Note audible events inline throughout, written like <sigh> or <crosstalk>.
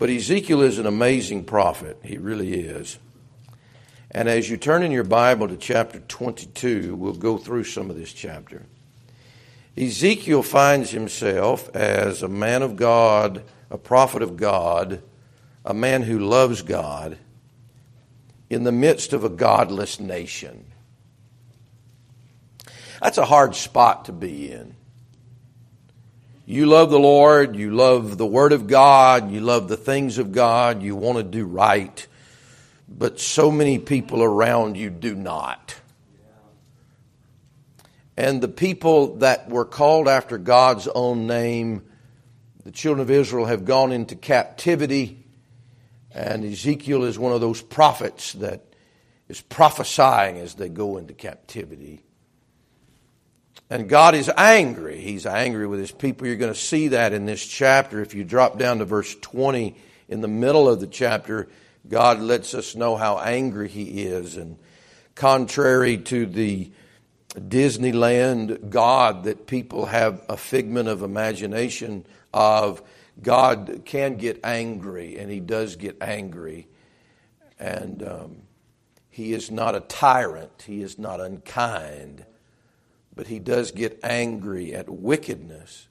But Ezekiel is an amazing prophet. He really is. And as you turn in your Bible to chapter 22, we'll go through some of this chapter. Ezekiel finds himself as a man of God, a prophet of God, a man who loves God, in the midst of a godless nation. That's a hard spot to be in. You love the Lord, you love the Word of God, you love the things of God, you want to do right, but so many people around you do not. And the people that were called after God's own name, the children of Israel, have gone into captivity. And Ezekiel is one of those prophets that is prophesying as they go into captivity. And God is angry. He's angry with his people. You're going to see that in this chapter. If you drop down to verse 20 in the middle of the chapter, God lets us know how angry he is. And contrary to the Disneyland God that people have a figment of imagination of, God can get angry, and he does get angry. And um, he is not a tyrant, he is not unkind, but he does get angry at wickedness.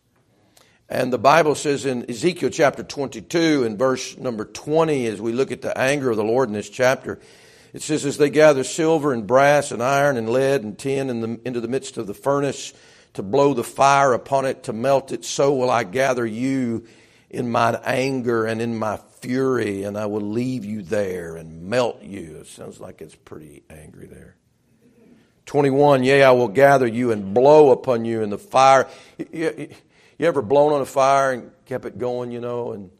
And the Bible says in Ezekiel chapter 22 and verse number 20, as we look at the anger of the Lord in this chapter, it says, As they gather silver and brass and iron and lead and tin in the, into the midst of the furnace to blow the fire upon it to melt it, so will I gather you in mine anger and in my fury, and I will leave you there and melt you. It sounds like it's pretty angry there. 21, yea, I will gather you and blow upon you in the fire. You, ever blown on a fire and kept it going, you know, and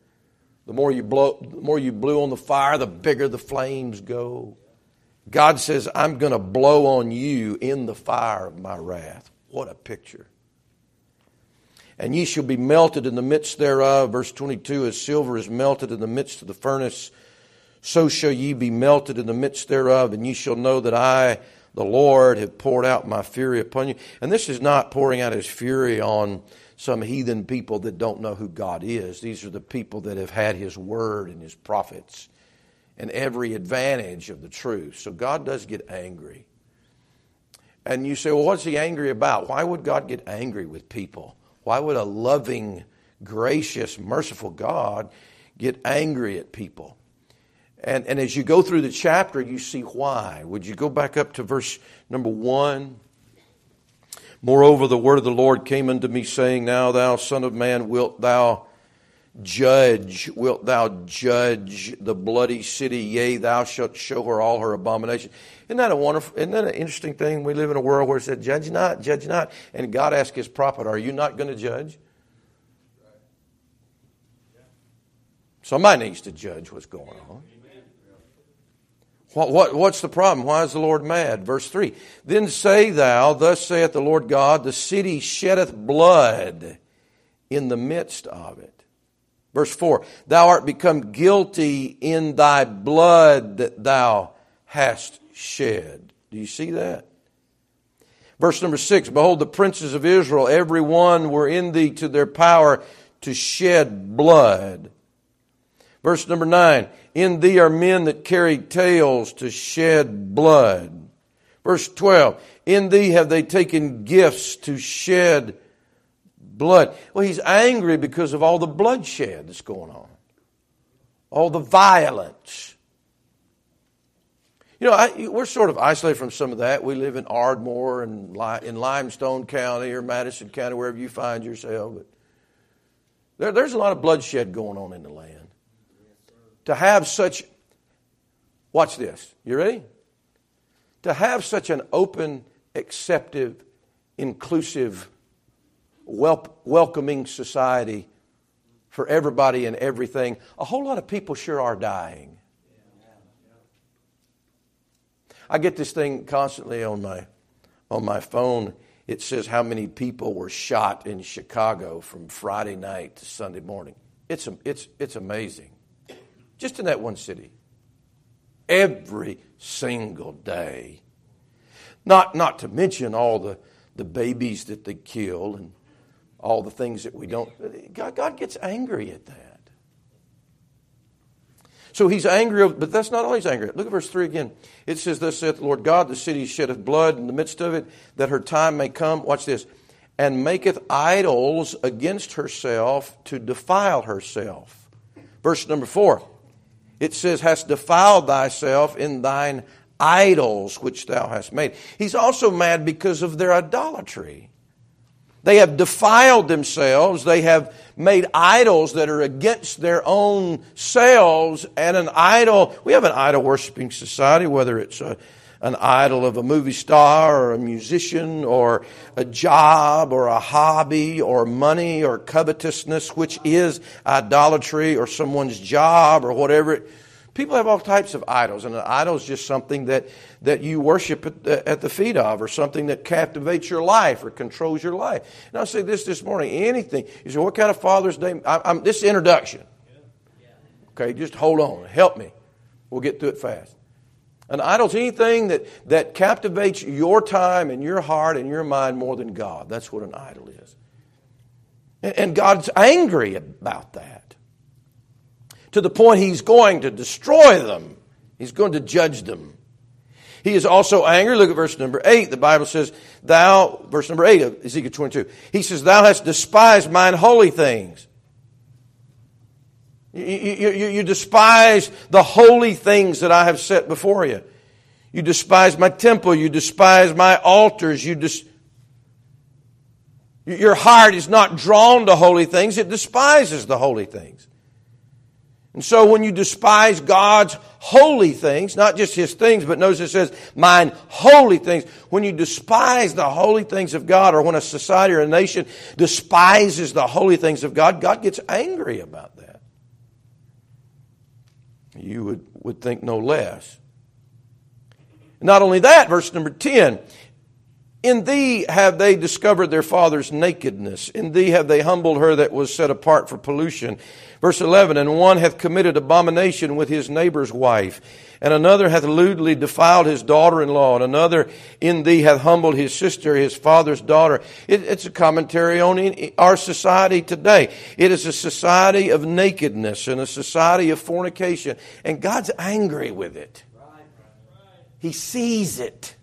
the more you blow, the more you blew on the fire, the bigger the flames go. God says, I'm going to blow on you in the fire of my wrath. What a picture. And ye shall be melted in the midst thereof. Verse 22 As silver is melted in the midst of the furnace, so shall ye be melted in the midst thereof, and ye shall know that I, the Lord, have poured out my fury upon you. And this is not pouring out his fury on some heathen people that don't know who God is. These are the people that have had His Word and His prophets and every advantage of the truth. So God does get angry. And you say, well, what's He angry about? Why would God get angry with people? Why would a loving, gracious, merciful God get angry at people? And, and as you go through the chapter, you see why. Would you go back up to verse number one? Moreover, the word of the Lord came unto me, saying, Now, thou son of man, wilt thou judge, wilt thou judge the bloody city? Yea, thou shalt show her all her abomination. Isn't that a wonderful, isn't that an interesting thing? We live in a world where it said, Judge not, judge not. And God asked his prophet, Are you not going to judge? Somebody needs to judge what's going on. What, what, what's the problem? Why is the Lord mad? Verse 3 Then say thou, Thus saith the Lord God, the city sheddeth blood in the midst of it. Verse 4 Thou art become guilty in thy blood that thou hast shed. Do you see that? Verse number 6 Behold, the princes of Israel, every one were in thee to their power to shed blood. Verse number 9 In thee are men that carry tales to shed blood. Verse 12 In thee have they taken gifts to shed blood. Well, he's angry because of all the bloodshed that's going on, all the violence. You know, I, we're sort of isolated from some of that. We live in Ardmore and in Limestone County or Madison County, wherever you find yourself. But there, there's a lot of bloodshed going on in the land to have such, watch this, you ready? To have such an open, acceptive, inclusive, wel- welcoming society for everybody and everything, a whole lot of people sure are dying. I get this thing constantly on my on my phone. It says how many people were shot in Chicago from Friday night to Sunday morning. It's it's it's amazing just in that one city. Every single day. Not, not to mention all the, the babies that they kill and all the things that we don't. God, God gets angry at that. So he's angry, but that's not all he's angry at. Look at verse 3 again. It says, Thus saith the Lord God, the city sheddeth blood in the midst of it, that her time may come. Watch this. And maketh idols against herself to defile herself. Verse number 4. It says, Hast defiled thyself in thine idols which thou hast made. He's also mad because of their idolatry. They have defiled themselves. They have made idols that are against their own selves. And an idol, we have an idol worshiping society, whether it's a, an idol of a movie star or a musician or a job or a hobby or money or covetousness, which is idolatry or someone's job or whatever. People have all types of idols, and an idol is just something that, that you worship at the, at the feet of, or something that captivates your life or controls your life. And I'll say this this morning anything. You say, what kind of Father's Day? I, I'm, this introduction. Okay, just hold on. Help me. We'll get through it fast. An idol is anything that, that captivates your time and your heart and your mind more than God. That's what an idol is. And, and God's angry about that to the point he's going to destroy them. He's going to judge them. He is also angry. Look at verse number 8. The Bible says, Thou, verse number 8 of Ezekiel 22, he says, Thou hast despised mine holy things. You, you, you, despise the holy things that I have set before you. You despise my temple. You despise my altars. You your heart is not drawn to holy things, it despises the holy things. And so when you despise God's holy things, not just His things, but notice it says, mine holy things. When you despise the holy things of God, or when a society or a nation despises the holy things of God, God gets angry about that. You would, would think no less. Not only that, verse number 10, in thee have they discovered their father's nakedness. In thee have they humbled her that was set apart for pollution. Verse 11, and one hath committed abomination with his neighbor's wife, and another hath lewdly defiled his daughter-in-law, and another in thee hath humbled his sister, his father's daughter. It, it's a commentary on our society today. It is a society of nakedness and a society of fornication, and God's angry with it. He sees it.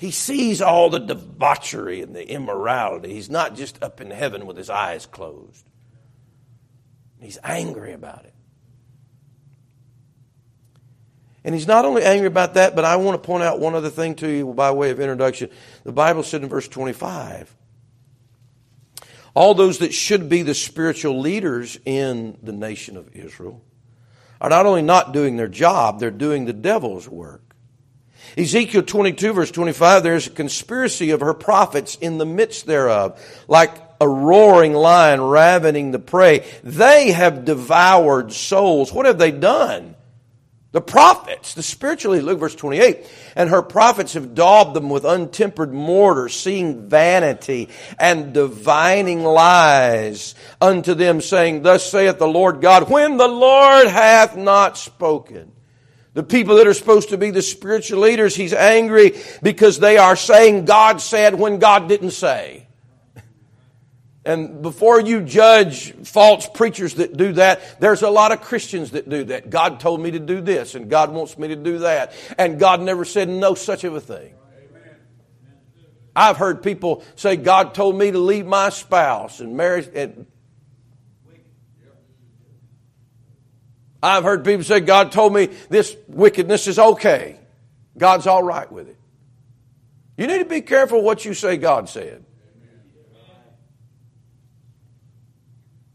He sees all the debauchery and the immorality. He's not just up in heaven with his eyes closed. He's angry about it. And he's not only angry about that, but I want to point out one other thing to you by way of introduction. The Bible said in verse 25 all those that should be the spiritual leaders in the nation of Israel are not only not doing their job, they're doing the devil's work. Ezekiel 22 verse 25, there's a conspiracy of her prophets in the midst thereof, like a roaring lion ravening the prey. They have devoured souls. What have they done? The prophets, the spiritually, look verse 28, and her prophets have daubed them with untempered mortar, seeing vanity and divining lies unto them, saying, Thus saith the Lord God, when the Lord hath not spoken. The people that are supposed to be the spiritual leaders, he's angry because they are saying God said when God didn't say. And before you judge false preachers that do that, there's a lot of Christians that do that. God told me to do this, and God wants me to do that. And God never said no such of a thing. I've heard people say, God told me to leave my spouse and marry. And I've heard people say, God told me this wickedness is okay. God's all right with it. You need to be careful what you say God said.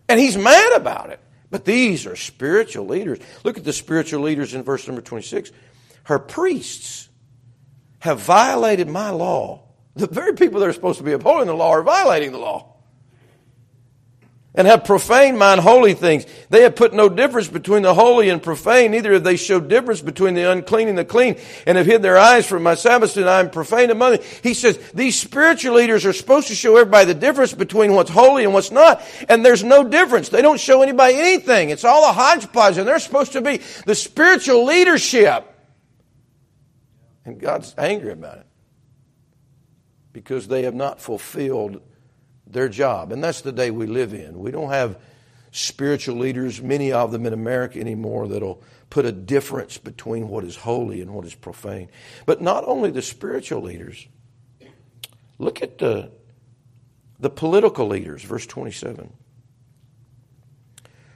And he's mad about it. But these are spiritual leaders. Look at the spiritual leaders in verse number 26. Her priests have violated my law. The very people that are supposed to be upholding the law are violating the law and have profaned mine holy things. They have put no difference between the holy and profane, neither have they showed difference between the unclean and the clean, and have hid their eyes from my Sabbath, and I am profane among them. He says these spiritual leaders are supposed to show everybody the difference between what's holy and what's not, and there's no difference. They don't show anybody anything. It's all a hodgepodge, and they're supposed to be the spiritual leadership. And God's angry about it because they have not fulfilled their job. And that's the day we live in. We don't have spiritual leaders, many of them in America anymore, that'll put a difference between what is holy and what is profane. But not only the spiritual leaders, look at the, the political leaders, verse 27.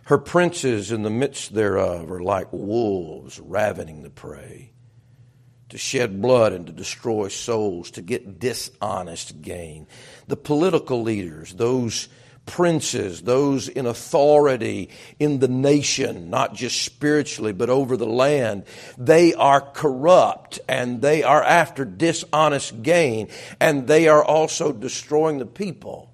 Her princes in the midst thereof are like wolves ravening the prey, to shed blood and to destroy souls, to get dishonest gain. The political leaders, those princes, those in authority in the nation, not just spiritually, but over the land, they are corrupt and they are after dishonest gain and they are also destroying the people.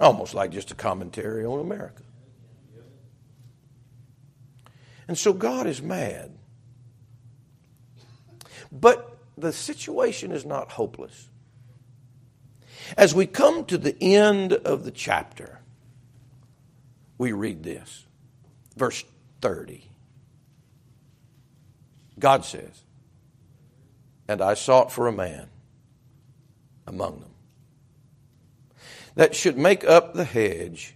Almost like just a commentary on America. And so God is mad. But the situation is not hopeless. As we come to the end of the chapter, we read this. Verse 30. God says, And I sought for a man among them that should make up the hedge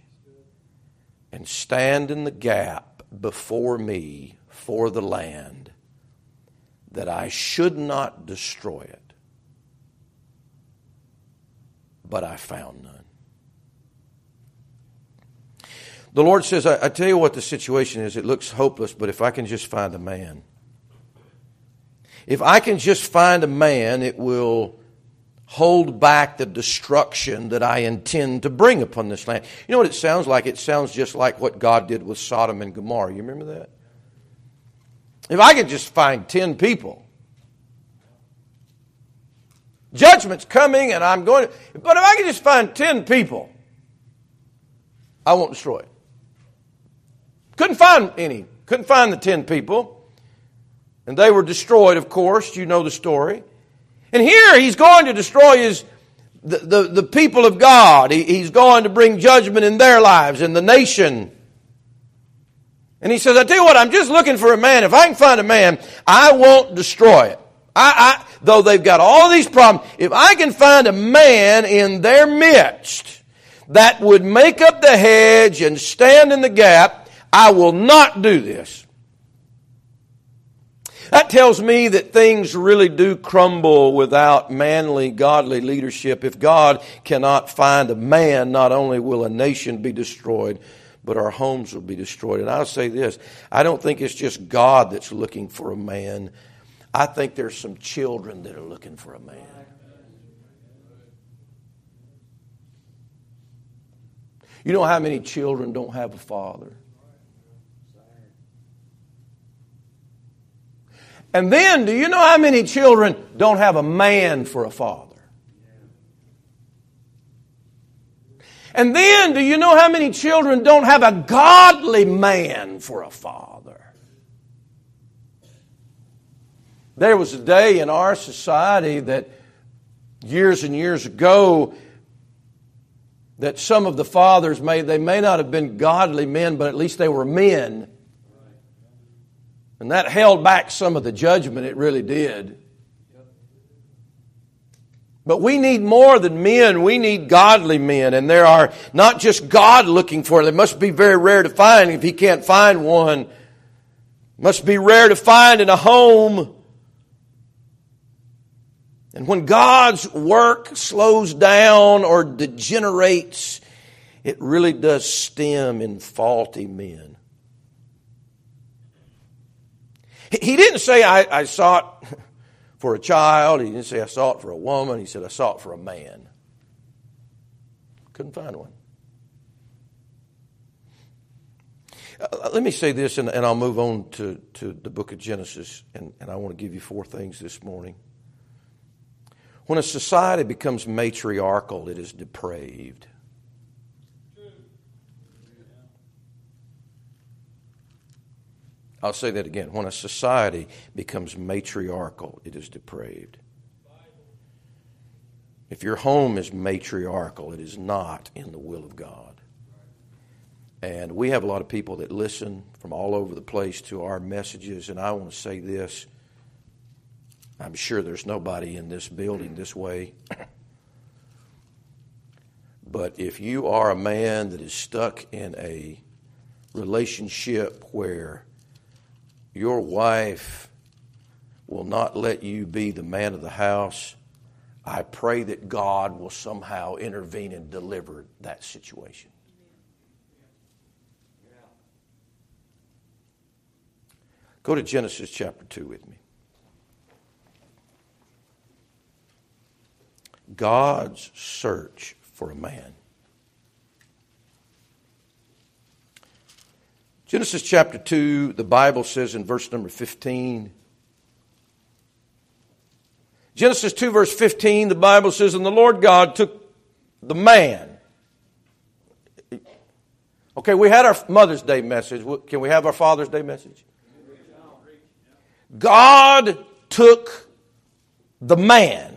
and stand in the gap before me for the land, that I should not destroy it. But I found none. The Lord says, I, I, tell you what the situation is. It looks hopeless, but if I can just find a man, if I can just find a man, it will hold back the destruction that I intend to bring upon this land. You know what it sounds like? It sounds just like what God did with Sodom and Gomorrah. You remember that? If I could just find 10 people, judgment's coming and I'm going to, but if I could just find 10 people, I won't destroy it. Couldn't find any. Couldn't find the 10 people. And they were destroyed, of course. You know the story. And here he's going to destroy his, the, the, the people of God. He, he's going to bring judgment in their lives, in the nation. And he says, I tell you what, I'm just looking for a man. If I can find a man, I won't destroy it. I, I, though they've got all these problems, if I can find a man in their midst that would make up the hedge and stand in the gap, I will not do this. That tells me that things really do crumble without manly, godly leadership. If God cannot find a man, not only will a nation be destroyed, but our homes will be destroyed. And I'll say this I don't think it's just God that's looking for a man, I think there's some children that are looking for a man. You know how many children don't have a father? And then, do you know how many children don't have a man for a father? And then, do you know how many children don't have a godly man for a father? There was a day in our society that years and years ago that some of the fathers may they may not have been godly men, but at least they were men and that held back some of the judgment, it really did. But we need more than men. We need godly men. And there are not just God looking for them. They must be very rare to find. If he can't find one, must be rare to find in a home. And when God's work slows down or degenerates, it really does stem in faulty men. He didn't say, I, I sought for a child. He didn't say, I sought for a woman. He said, I sought for a man. Couldn't find one. Uh, let me say this, and, and, I'll move on to, to the book of Genesis, and, and I want to give you four things this morning. When a society becomes matriarchal, it is depraved. I'll say that again. When a society becomes matriarchal, it is depraved. If your home is matriarchal, it is not in the will of God. And we have a lot of people that listen from all over the place to our messages, and I want to say this. I'm sure there's nobody in this building this way. <coughs> But if you are a man that is stuck in a relationship where your wife will not let you be the man of the house, I pray that God will somehow intervene and deliver that situation. Go to Genesis chapter 2 with me. God's search for a man. Genesis chapter 2, the Bible says in verse number 15. Genesis 2, verse 15, the Bible says, And the Lord God took the man. Okay, we had our Mother's Day message. Can we have our Father's Day message? God took the man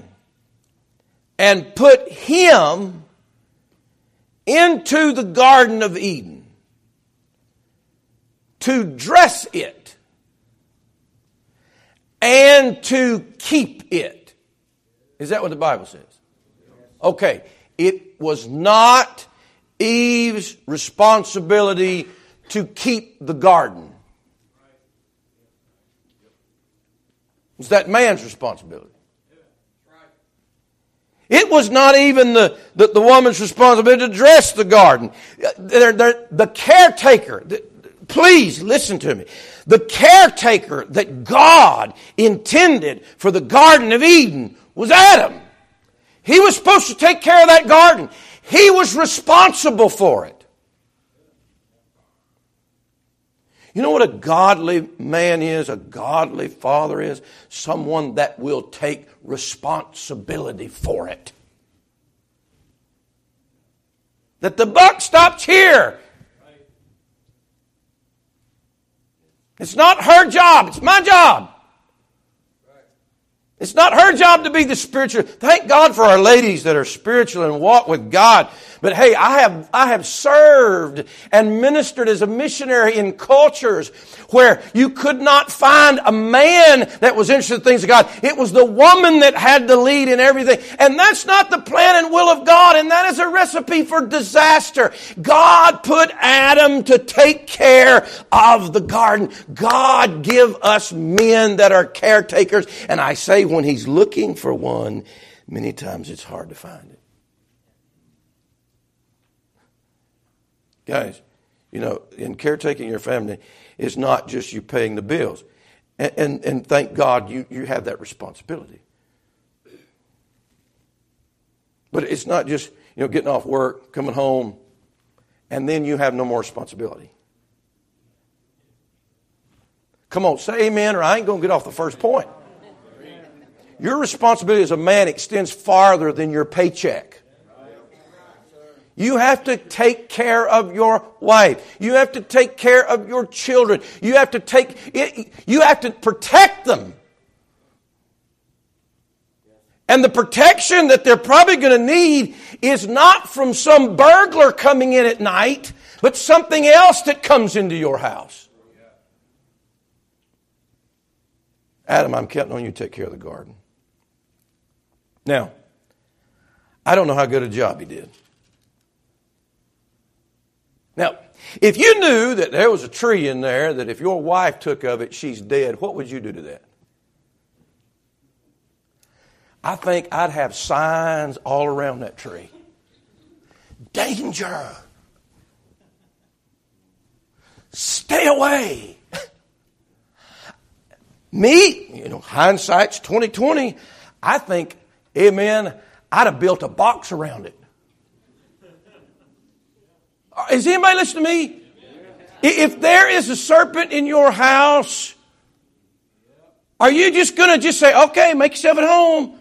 and put him into the Garden of Eden to dress it and to keep it. Is that what the Bible says? Okay. It was not Eve's responsibility to keep the garden. It's that man's responsibility. It was not even the, the, the woman's responsibility to dress the garden. They're, they're, the caretaker, please listen to me. The caretaker that God intended for the Garden of Eden was Adam. He was supposed to take care of that garden. He was responsible for it. You know what a godly man is, a godly father is? Someone that will take responsibility for it. That the buck stops here. It's not her job, it's my job. It's not her job to be the spiritual. Thank God for our ladies that are spiritual and walk with God. But hey, I have, I have served and ministered as a missionary in cultures where you could not find a man that was interested in things of God. It was the woman that had the lead in everything. And that's not the plan and will of God. And that is a recipe for disaster. God put Adam to take care of the garden. God give us men that are caretakers. And I say when he's looking for one, many times it's hard to find it. Guys, you know, in caretaking your family it's not just you paying the bills. And, and, and thank God you, you have that responsibility. But it's not just, you know, getting off work, coming home, and then you have no more responsibility. Come on, say amen, or I ain't going to get off the first point. Your responsibility as a man extends farther than your paycheck. You have to take care of your wife. You have to take care of your children. You have to take it, you have to protect them. And the protection that they're probably going to need is not from some burglar coming in at night, but something else that comes into your house. Adam, I'm counting on you to take care of the garden. Now, I don't know how good a job he did. Now, if you knew that there was a tree in there that if your wife took of it, she's dead, what would you do to that? I think I'd have signs all around that tree. Danger. Stay away. Me, you know, hindsight's 2020. I think Amen. I'd have built a box around it. Uh, is anybody listening to me? If there is a serpent in your house, are you just going to just say, okay, make yourself at home?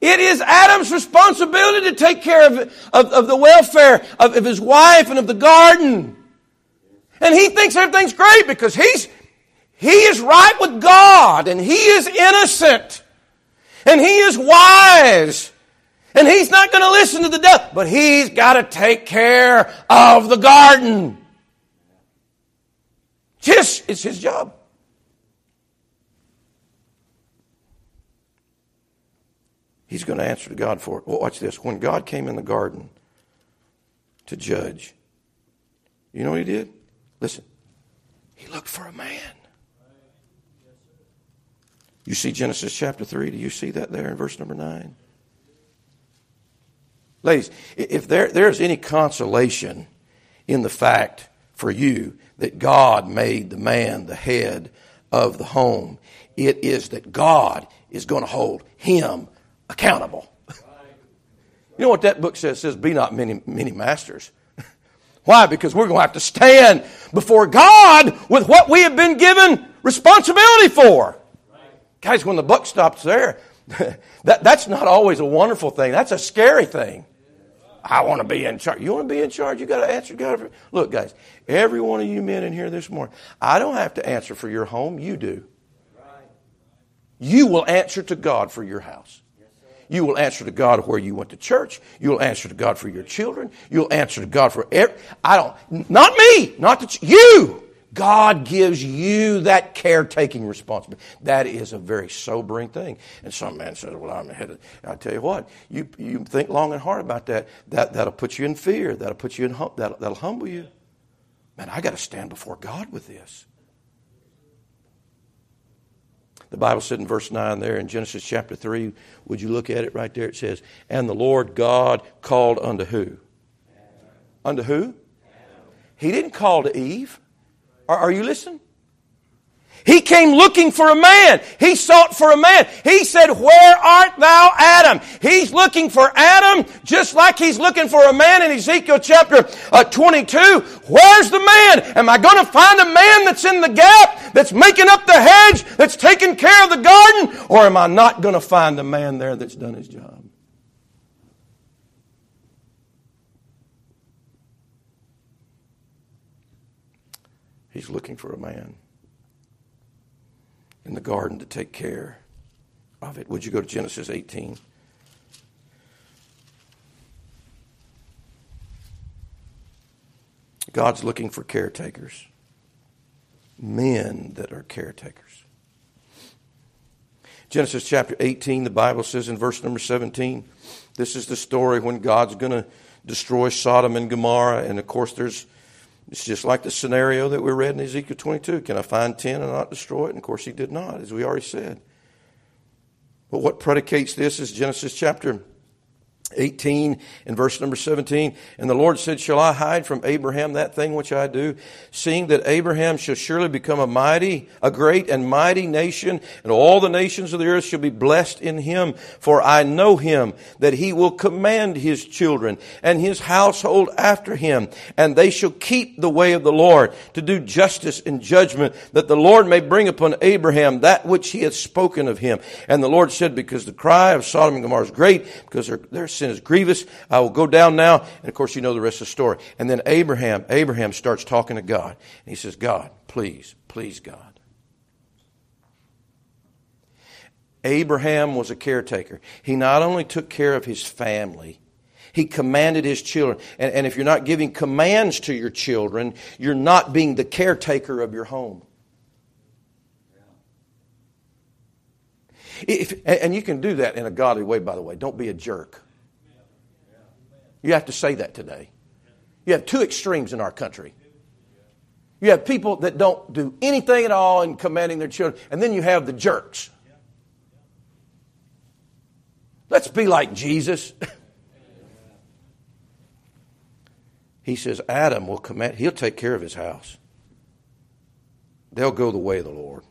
It is Adam's responsibility to take care of, of, of the welfare of, of his wife and of the garden. And he thinks everything's great because he's, he is right with God and he is innocent. And he is wise. And he's not going to listen to the devil, but he's got to take care of the garden. Just, it's his job. He's going to answer to God for it. Well, watch this. When God came in the garden to judge, you know what he did? Listen, he looked for a man. You see Genesis chapter 3? Do you see that there in verse number 9? Ladies, if there, there's any consolation in the fact for you that God made the man the head of the home, it is that God is going to hold him accountable. You know what that book says? It says, Be not many, many masters. <laughs> Why? Because we're going to have to stand before God with what we have been given responsibility for. Guys, when the buck stops there, <laughs> that, that's not always a wonderful thing. That's a scary thing. I want to be in charge. You want to be in charge? You got to answer God. Look, guys, every one of you men in here this morning, I don't have to answer for your home. You do. You will answer to God for your house. You will answer to God where you went to church. You'll answer to God for your children. You'll answer to God for every, I don't, not me, not the, you. God gives you that caretaking responsibility. That is a very sobering thing. And some man says, Well, I'm ahead of I tell you what, you, you think long and hard about that. that that'll put you in fear. That'll put you in hum- that'll, that'll humble you. Man, I got to stand before God with this. The Bible said in verse 9 there in Genesis chapter 3, would you look at it right there? It says, And the Lord God called unto who? Unto who? He didn't call to Eve. Are, are you listening? He came looking for a man. He sought for a man. He said, Where art thou, Adam? He's looking for Adam just like he's looking for a man in Ezekiel chapter uh, 22. Where's the man? Am I going to find a man that's in the gap, that's making up the hedge, that's taking care of the garden? Or am I not going to find a man there that's done his job? He's looking for a man in the garden to take care of it. Would you go to Genesis 18? God's looking for caretakers, men that are caretakers. Genesis chapter 18, the Bible says in verse number 17, this is the story when God's going to destroy Sodom and Gomorrah. And of course, there's it's just like the scenario that we read in Ezekiel 22. Can I find 10 and not destroy it? And of course, he did not, as we already said. But what predicates this is Genesis chapter 18 and verse number 17. And the Lord said, Shall I hide from Abraham that thing which I do, seeing that Abraham shall surely become a mighty, a great and mighty nation, and all the nations of the earth shall be blessed in him. For I know him, that he will command his children and his household after him, and they shall keep the way of the Lord to do justice and judgment, that the Lord may bring upon Abraham that which he hath spoken of him. And the Lord said, Because the cry of Sodom and Gomorrah is great, because their, sin is grievous. I will go down now. And of course, you know the rest of the story. And then Abraham, Abraham starts talking to God. And he says, God, please, please, God. Abraham was a caretaker. He not only took care of his family, he commanded his children. And, and, if you're not giving commands to your children, you're not being the caretaker of your home. If, and you can do that in a godly way, by the way. Don't be a jerk. You have to say that today. You have two extremes in our country. You have people that don't do anything at all in commanding their children, and then you have the jerks. Let's be like Jesus. <laughs> he says Adam will command, he'll take care of his house. They'll go the way of the Lord.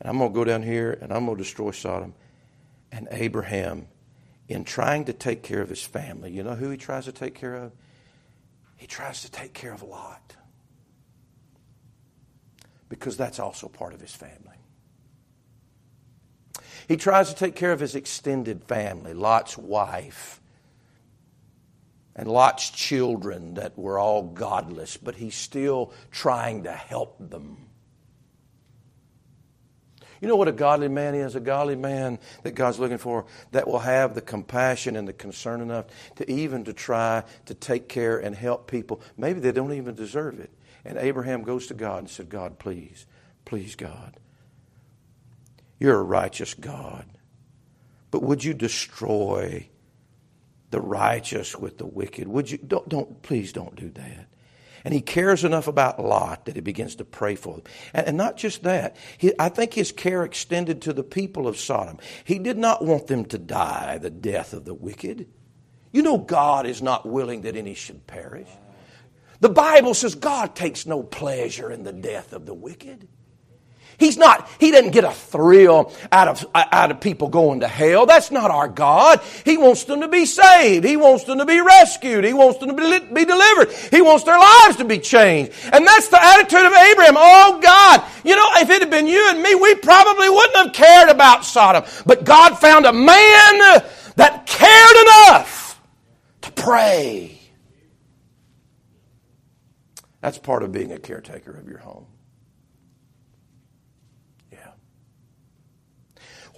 And I'm going to go down here and I'm going to destroy Sodom. And Abraham in trying to take care of his family, you know who he tries to take care of? He tries to take care of Lot. Because that's also part of his family. He tries to take care of his extended family, Lot's wife, and Lot's children that were all godless, but he's still trying to help them. You know what a godly man is? A godly man that God's looking for that will have the compassion and the concern enough to even to try to take care and help people. Maybe they don't even deserve it. And Abraham goes to God and said, God, please, please, God. You're a righteous God. But would you destroy the righteous with the wicked? Would you don't don't please don't do that. And he cares enough about Lot that he begins to pray for them. And, and not just that, he, I think his care extended to the people of Sodom. He did not want them to die the death of the wicked. You know, God is not willing that any should perish. The Bible says God takes no pleasure in the death of the wicked. He's not, he doesn't get a thrill out of, out of people going to hell. That's not our God. He wants them to be saved. He wants them to be rescued. He wants them to be, be delivered. He wants their lives to be changed. And that's the attitude of Abraham. Oh God, you know, if it had been you and me, we probably wouldn't have cared about Sodom. But God found a man that cared enough to pray. That's part of being a caretaker of your home.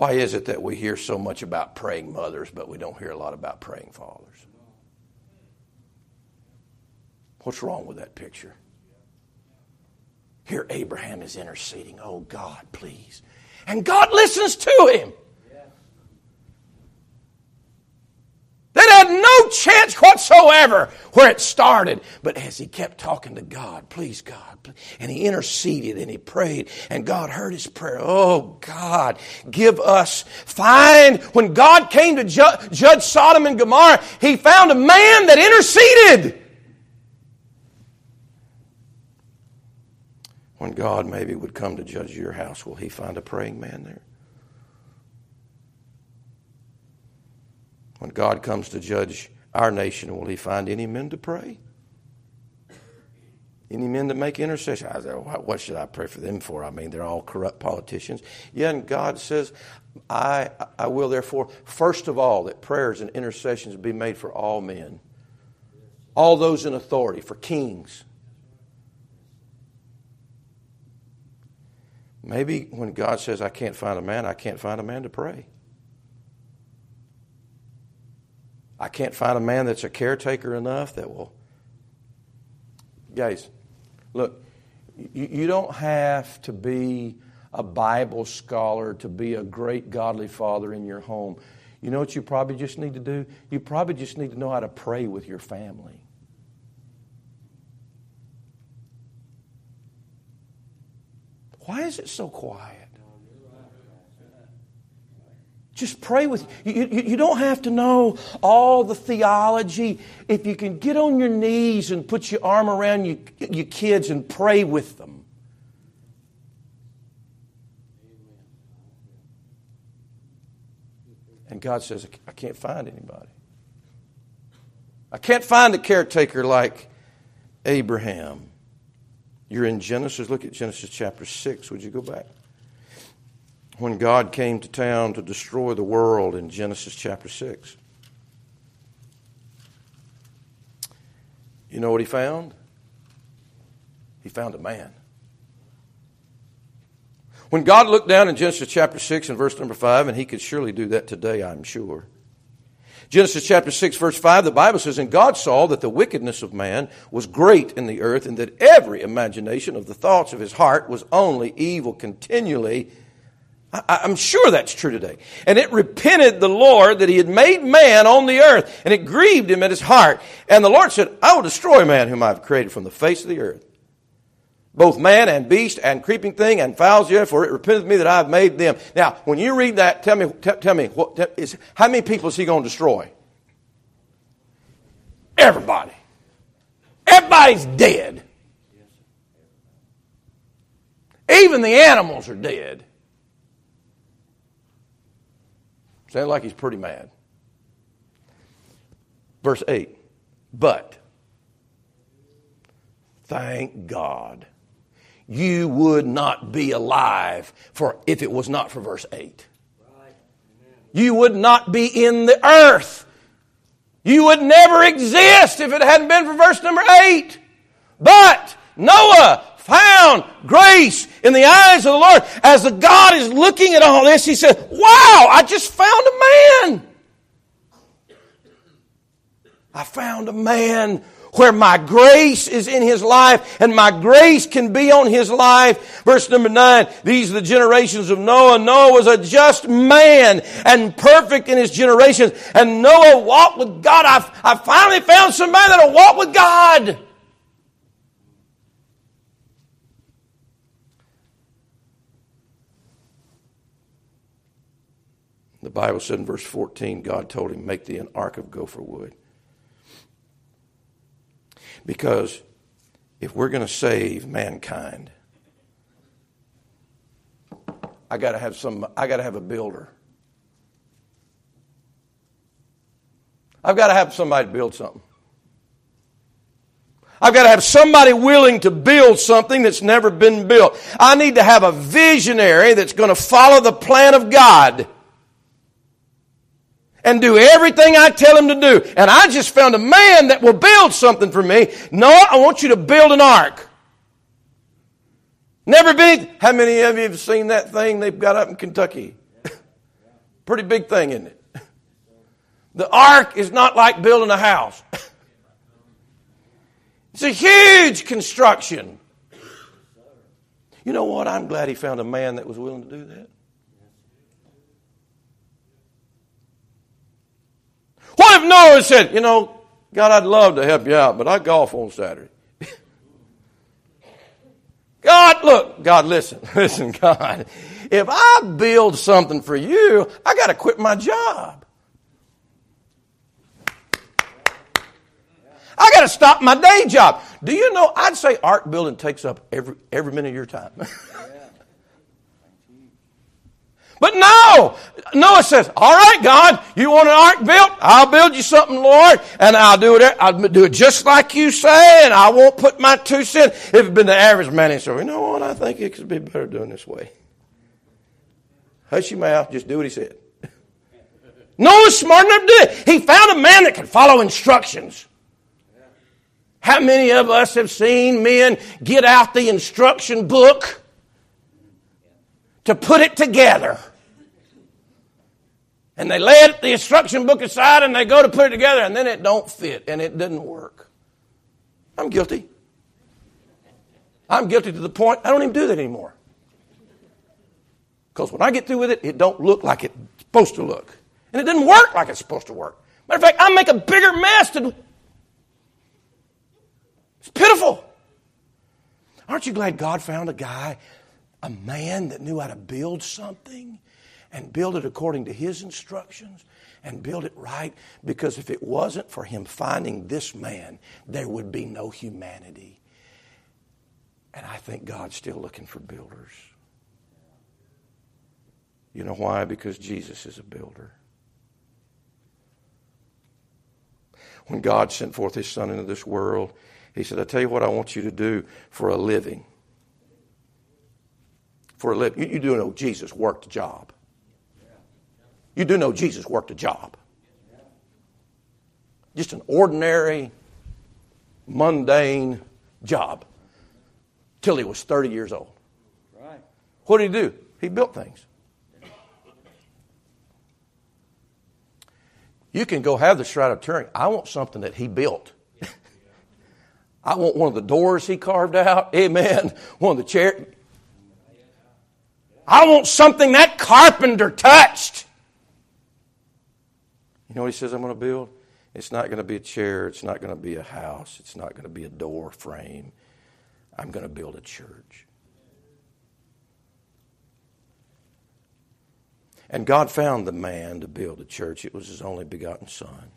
Why is it that we hear so much about praying mothers, but we don't hear a lot about praying fathers? What's wrong with that picture? Here, Abraham is interceding. Oh, God, please. And God listens to him. That had no chance whatsoever where it started. But as he kept talking to God, please, God, and he interceded and he prayed, and God heard his prayer. Oh, God, give us, find, when God came to ju- judge Sodom and Gomorrah, he found a man that interceded. When God maybe would come to judge your house, will he find a praying man there? When God comes to judge our nation, will He find any men to pray? Any men to make intercession? I said, what should I pray for them for? I mean, they're all corrupt politicians. Yeah, and God says, I, I will therefore, first of all, that prayers and intercessions be made for all men, all those in authority, for kings. Maybe when God says, I can't find a man, I can't find a man to pray. I can't find a man that's a caretaker enough that will. Guys, look, you, you don't have to be a Bible scholar to be a great godly father in your home. You know what you probably just need to do? You probably just need to know how to pray with your family. Why is it so quiet? Just pray with you. You, you. don't have to know all the theology. If you can get on your knees and put your arm around you, your kids and pray with them. And God says, I can't find anybody. I can't find a caretaker like Abraham. You're in Genesis. Look at Genesis chapter 6. Would you go back? When God came to town to destroy the world in Genesis chapter 6. You know what he found? He found a man. When God looked down in Genesis chapter 6 and verse number 5, and he could surely do that today, I'm sure. Genesis chapter 6 verse 5, the Bible says, And God saw that the wickedness of man was great in the earth, and that every imagination of the thoughts of his heart was only evil continually. I, am sure that's true today. And it repented the Lord that he had made man on the earth, and it grieved him at his heart. And the Lord said, I will destroy man whom I have created from the face of the earth. Both man and beast and creeping thing and fowls the for it repenteth me that I have made them. Now, when you read that, tell me, t- tell me, what, t- is, how many people is he going to destroy? Everybody. Everybody's dead. Even the animals are dead. Sounds like he's pretty mad. Verse 8. But, thank God, you would not be alive for if it was not for verse 8. You would not be in the earth. You would never exist if it hadn't been for verse number 8. But Noah found grace in the eyes of the Lord. As the God is looking at all this, he said, Wow, I just found a man. I found a man where my grace is in his life and my grace can be on his life. Verse number nine, these are the generations of Noah. Noah was a just man and perfect in his generations. And Noah walked with God. I, I finally found somebody that'll walk with God. Bible said in verse 14, God told him, Make thee an ark of gopher wood. Because if we're going to save mankind, I got to have some I got to have a builder. I've got to have somebody to build something. I've got to have somebody willing to build something that's never been built. I need to have a visionary that's going to follow the plan of God and do everything I tell him to do. And I just found a man that will build something for me. No, I want you to build an ark. Never been. How many of you have seen that thing they've got up in Kentucky? <laughs> Pretty big thing, isn't it? <laughs> The ark is not like building a house. <laughs> It's a huge construction. You know what? I'm glad he found a man that was willing to do that. What if Noah said, you know, God, I'd love to help you out, but I golf on Saturday. <laughs> God, look, God, listen, <laughs> listen, God. If I build something for you, I got to quit my job. I got to stop my day job. Do you know? I'd say art building takes up every every minute of your time. <laughs> But no! Noah says, all right, God, you want an ark built? I'll build you something, Lord, and I'll do it, I'll do it just like you say, and I won't put my two cents. If it's been the average man, he said, you know what, I think it could be better doing this way. Hush your mouth, just do what he said. <laughs> Noah's smart enough to do it. He found a man that could follow instructions. How many of us have seen men get out the instruction book to put it together? And they lay the instruction book aside and they go to put it together and then it don't fit and it doesn't work. I'm guilty. I'm guilty to the point I don't even do that anymore. Because when I get through with it, it don't look like it's supposed to look. And it doesn't work like it's supposed to work. Matter of fact, I make a bigger mess than it's pitiful. Aren't you glad God found a guy, a man that knew how to build something? And build it according to His instructions and build it right because if it wasn't for Him finding this man, there would be no humanity. And I think God's still looking for builders. You know why? Because Jesus is a builder. When God sent forth His Son into this world, He said, I tell you what I want you to do for a living. For a living. You, you do know Jesus worked a job. You do know Jesus worked a job. Just an ordinary, mundane job till he was 30 years old. Right. What did he do? He built things. You can go have the Shroud of Turin. I want something that he built. <laughs> I want one of the doors he carved out. <laughs> Amen. One of the chairs. I want something that carpenter touched. You know what he says I'm going to build? It's not going to be a chair. It's not going to be a house. It's not going to be a door frame. I'm going to build a church. And God found the man to build a church. It was his only begotten son.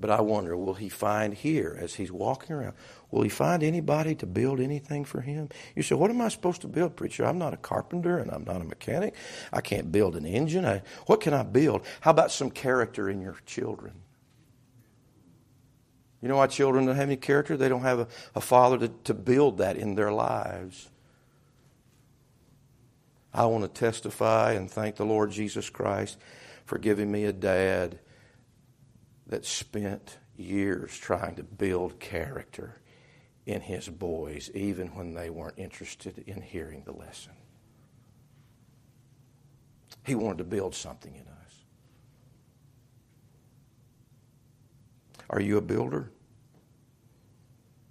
But I wonder, will he find here as he's walking around, will he find anybody to build anything for him? You say, what am I supposed to build, preacher? I'm not a carpenter and I'm not a mechanic. I can't build an engine. I, what can I build? How about some character in your children? You know why children don't have any character? They don't have a, a father to, to build that in their lives. I want to testify and thank the Lord Jesus Christ for giving me a dad that spent years trying to build character in his boys, even when they weren't interested in hearing the lesson. He wanted to build something in us. Are you a builder?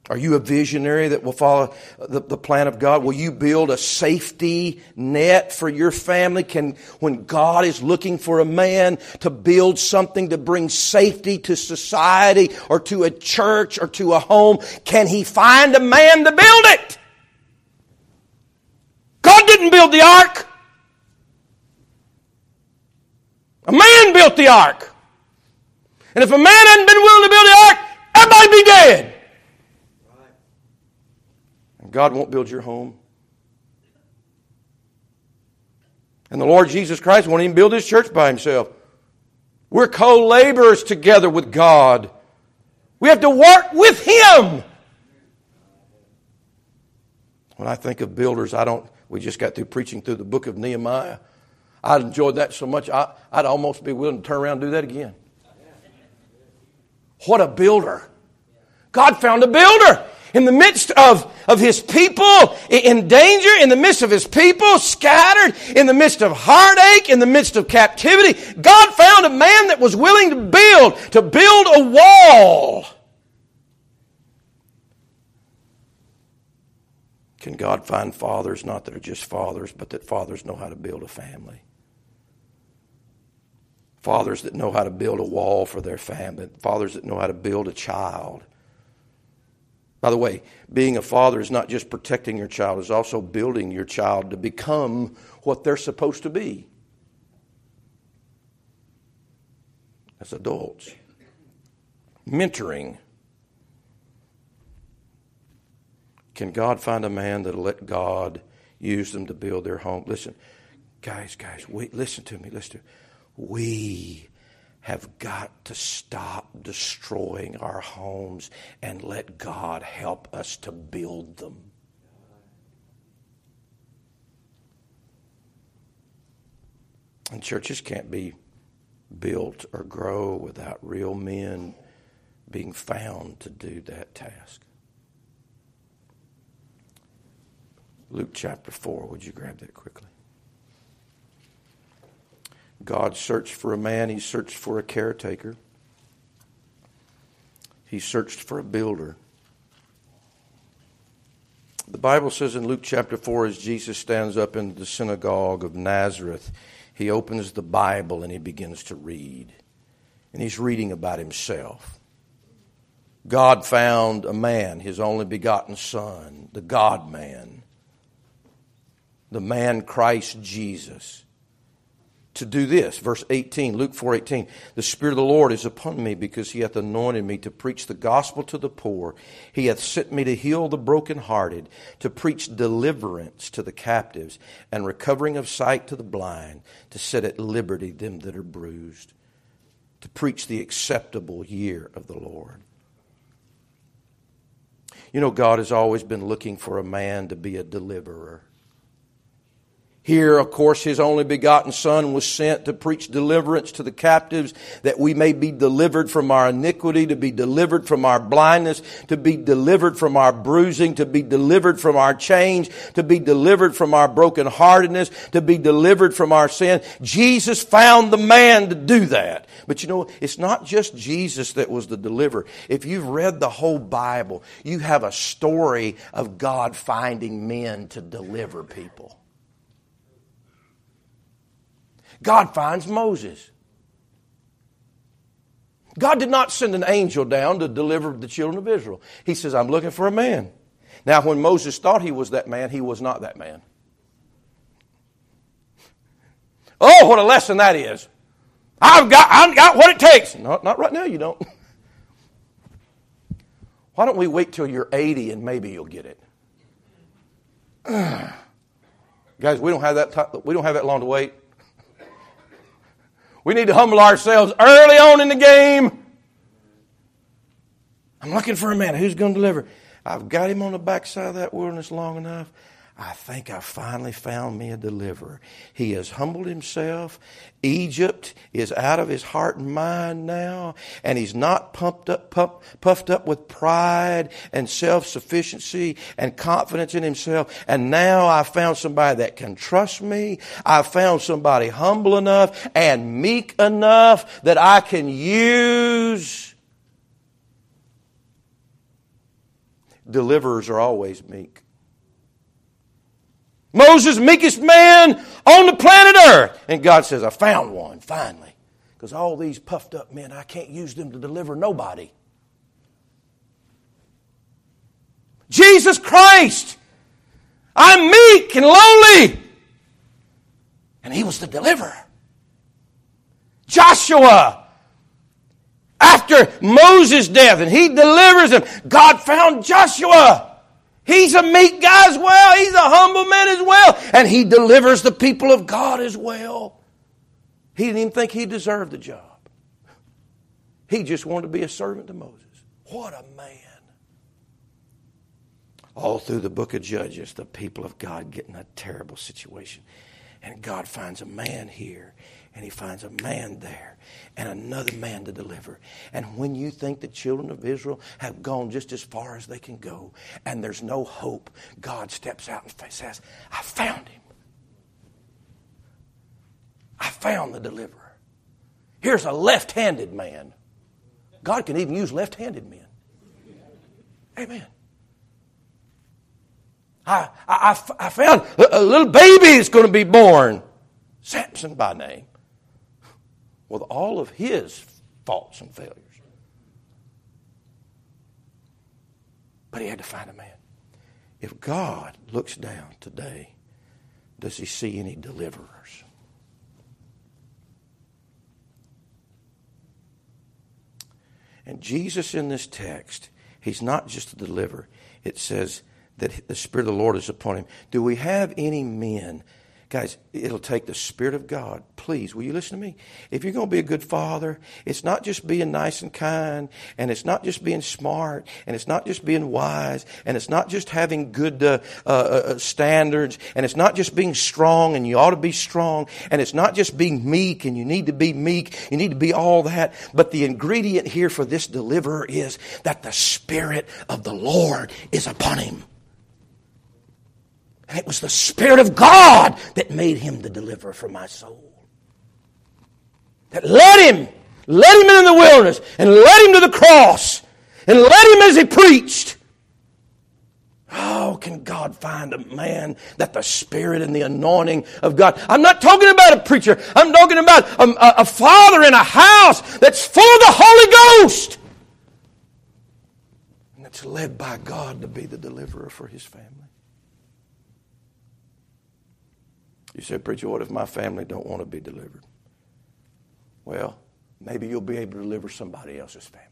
Are you a visionary that will follow the, the, plan of God? Will you build a safety net for your family? Can, when God is looking for a man to build something to bring safety to society or to a church or to a home, can he find a man to build it? God didn't build the ark. A man built the ark. And if a man hadn't been willing to build the ark, everybody'd be dead. God won't build your home. And the Lord Jesus Christ won't even build his church by himself. We're co laborers together with God. We have to work with him. When I think of builders, I don't, we just got through preaching through the book of Nehemiah. I enjoyed that so much, I, would almost be willing to turn around and do that again. What a builder. God found a builder in the midst of, of his people in danger, in the midst of his people scattered, in the midst of heartache, in the midst of captivity. God found a man that was willing to build, to build a wall. Can God find fathers, not that are just fathers, but that fathers know how to build a family? Fathers that know how to build a wall for their family, fathers that know how to build a child. By the way, being a father is not just protecting your child, it's also building your child to become what they're supposed to be as adults. Mentoring. Can God find a man that'll let God use them to build their home? Listen, guys, guys, we, listen to me. Listen to me. We have got to stop destroying our homes and let God help us to build them. And churches can't be built or grow without real men being found to do that task. Luke chapter 4, would you grab that quickly? God searched for a man, He searched for a caretaker, He searched for a builder. The Bible says in Luke chapter 4, as Jesus stands up in the synagogue of Nazareth, he opens the Bible and he begins to read. And he's reading about himself. God found a man, his only begotten Son, the God man, the man Christ Jesus to do this. Verse 18, Luke 4 18. The Spirit of the Lord is upon me because he hath anointed me to preach the gospel to the poor. He hath sent me to heal the brokenhearted, to preach deliverance to the captives, and recovering of sight to the blind, to set at liberty them that are bruised, to preach the acceptable year of the Lord. You know, God has always been looking for a man to be a deliverer. Here, of course, his only begotten Son was sent to preach deliverance to the captives, that we may be delivered from our iniquity, to be delivered from our blindness, to be delivered from our bruising, to be delivered from our chains, to be delivered from our brokenheartedness, to be delivered from our sin. Jesus found the man to do that. But you know, it's not just Jesus that was the deliverer. If you've read the whole Bible, you have a story of God finding men to deliver people. God finds Moses. God did not send an angel down to deliver the children of Israel. He says, I'm looking for a man. Now, when Moses thought he was that man, he was not that man. Oh, what a lesson that is. I've got, I've got what it takes. Not, not right now, you don't. <laughs> Why don't we wait till you're 80 and maybe you'll get it? <sighs> Guys, we don't have that, time, we don't have that long to wait. We need to humble ourselves early on in the game. I'm looking for a man who's going to deliver. I've got him on the backside of that wilderness long enough. I think I finally found me a deliverer. He has humbled himself. Egypt is out of his heart and mind now, and he's not pumped up, puff, puffed up with pride and self-sufficiency and confidence in himself. And now I found somebody that can trust me. I found somebody humble enough and meek enough that I can use. deliverers are always meek. Moses, meekest man on the planet Earth. And God says, I found one, finally. Because all these puffed up men, I can't use them to deliver nobody. Jesus Christ, I'm meek and lowly. And he was the deliverer. Joshua, after Moses' death, and he delivers him, God found Joshua. He's a meek guy as well. He's a humble man as well. And he delivers the people of God as well. He didn't even think he deserved the job. He just wanted to be a servant to Moses. What a man. All through the book of Judges, the people of God get in a terrible situation. And God finds a man here and he finds a man there and another man to deliver. And when you think the children of Israel have gone just as far as they can go and there's no hope, God steps out and says, I found him. I found the deliverer. Here's a left handed man. God can even use left handed men. Amen. I, I, I found a little baby is going to be born. Samson by name with all of his faults and failures. But he had to find a man. If God looks down today, does he see any deliverers? And Jesus in this text, he's not just a deliverer. It says that the Spirit of the Lord is upon him. Do we have any men Guys, it'll take the Spirit of God. Please, will you listen to me? If you're going to be a good father, it's not just being nice and kind, and it's not just being smart, and it's not just being wise, and it's not just having good uh, uh, uh, standards, and it's not just being strong, and you ought to be strong, and it's not just being meek, and you need to be meek, you need to be all that. But the ingredient here for this deliverer is that the Spirit of the Lord is upon him. And it was the Spirit of God that made him the deliverer for my soul. That led him, led him in the wilderness, and led him to the cross, and led him as he preached. Oh, can God find a man that the Spirit and the anointing of God? I'm not talking about a preacher. I'm talking about a, a, a father in a house that's full of the Holy Ghost. And that's led by God to be the deliverer for his family. You said, Preacher, what if my family don't want to be delivered? Well, maybe you'll be able to deliver somebody else's family.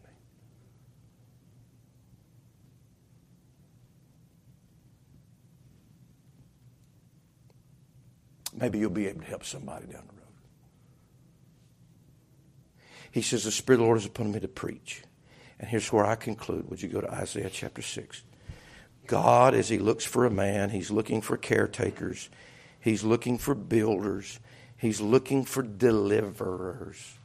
Maybe you'll be able to help somebody down the road. He says, The Spirit of the Lord is upon me to preach. And here's where I conclude. Would you go to Isaiah chapter 6? God, as He looks for a man, He's looking for caretakers. He's looking for builders. He's looking for deliverers.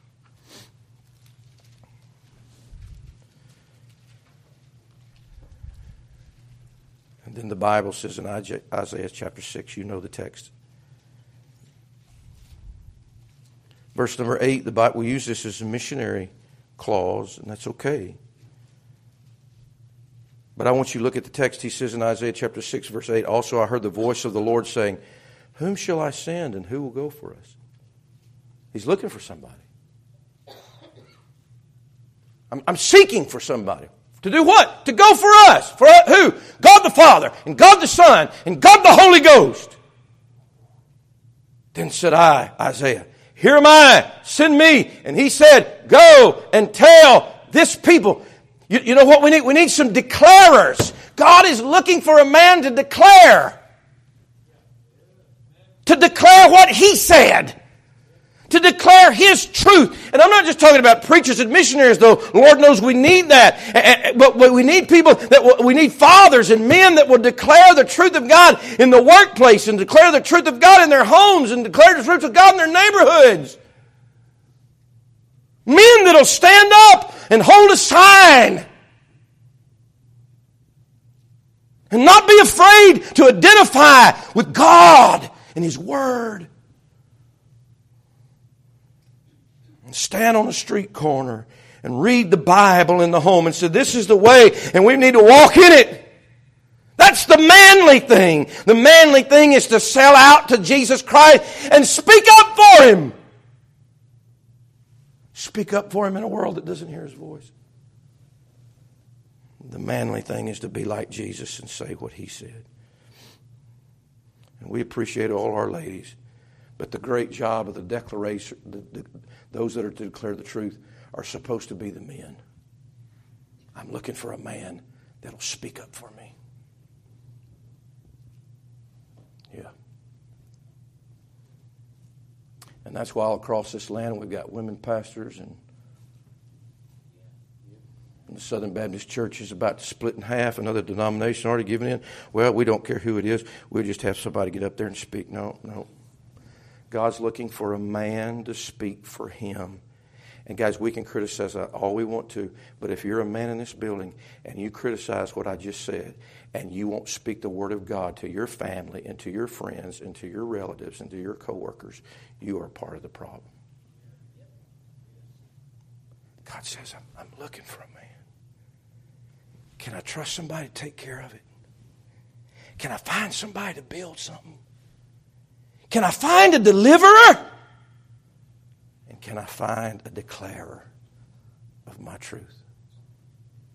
And then the Bible says in Isaiah chapter 6, you know the text. Verse number 8, the Bible, we use this as a missionary clause, and that's okay. But I want you to look at the text. He says in Isaiah chapter 6, verse 8, Also I heard the voice of the Lord saying, whom shall I send and who will go for us? He's looking for somebody. I'm, I'm seeking for somebody. To do what? To go for us. For who? God the Father, and God the Son, and God the Holy Ghost. Then said I, Isaiah, Here am I, send me. And he said, Go and tell this people. You, you know what we need? We need some declarers. God is looking for a man to declare to declare what He said. To declare His truth. And I'm not just talking about preachers and missionaries, though. Lord knows we need that. But we need people that, we need fathers and men that will declare the truth of God in the workplace and declare the truth of God in their homes and declare the truth of God in their neighborhoods. Men that'll stand up and hold a sign. And not be afraid to identify with God and His Word. And stand on a street corner and read the Bible in the home and say, This is the way, and we need to walk in it. That's the manly thing. The manly thing is to sell out to Jesus Christ and speak up for Him. Speak up for Him in a world that doesn't hear His voice. The manly thing is to be like Jesus and say what He said. And we appreciate all our ladies. But the great job of the declaration, the, the, those that are to declare the truth, are supposed to be the men. I'm looking for a man that'll speak up for me. Yeah. And that's why all across this land we've got women pastors and the Southern Baptist Church is about to split in half. Another denomination already given in. Well, we don't care who it is. We'll just have somebody get up there and speak. No, no. God's looking for a man to speak for him. And guys, we can criticize all we want to, but if you're a man in this building and you criticize what I just said, and you won't speak the word of God to your family and to your friends and to your relatives and to your coworkers, you are part of the problem. God says, I'm, I'm looking for a man. Can I trust somebody to take care of it? Can I find somebody to build something? Can I find a deliverer? And can I find a declarer of my truth?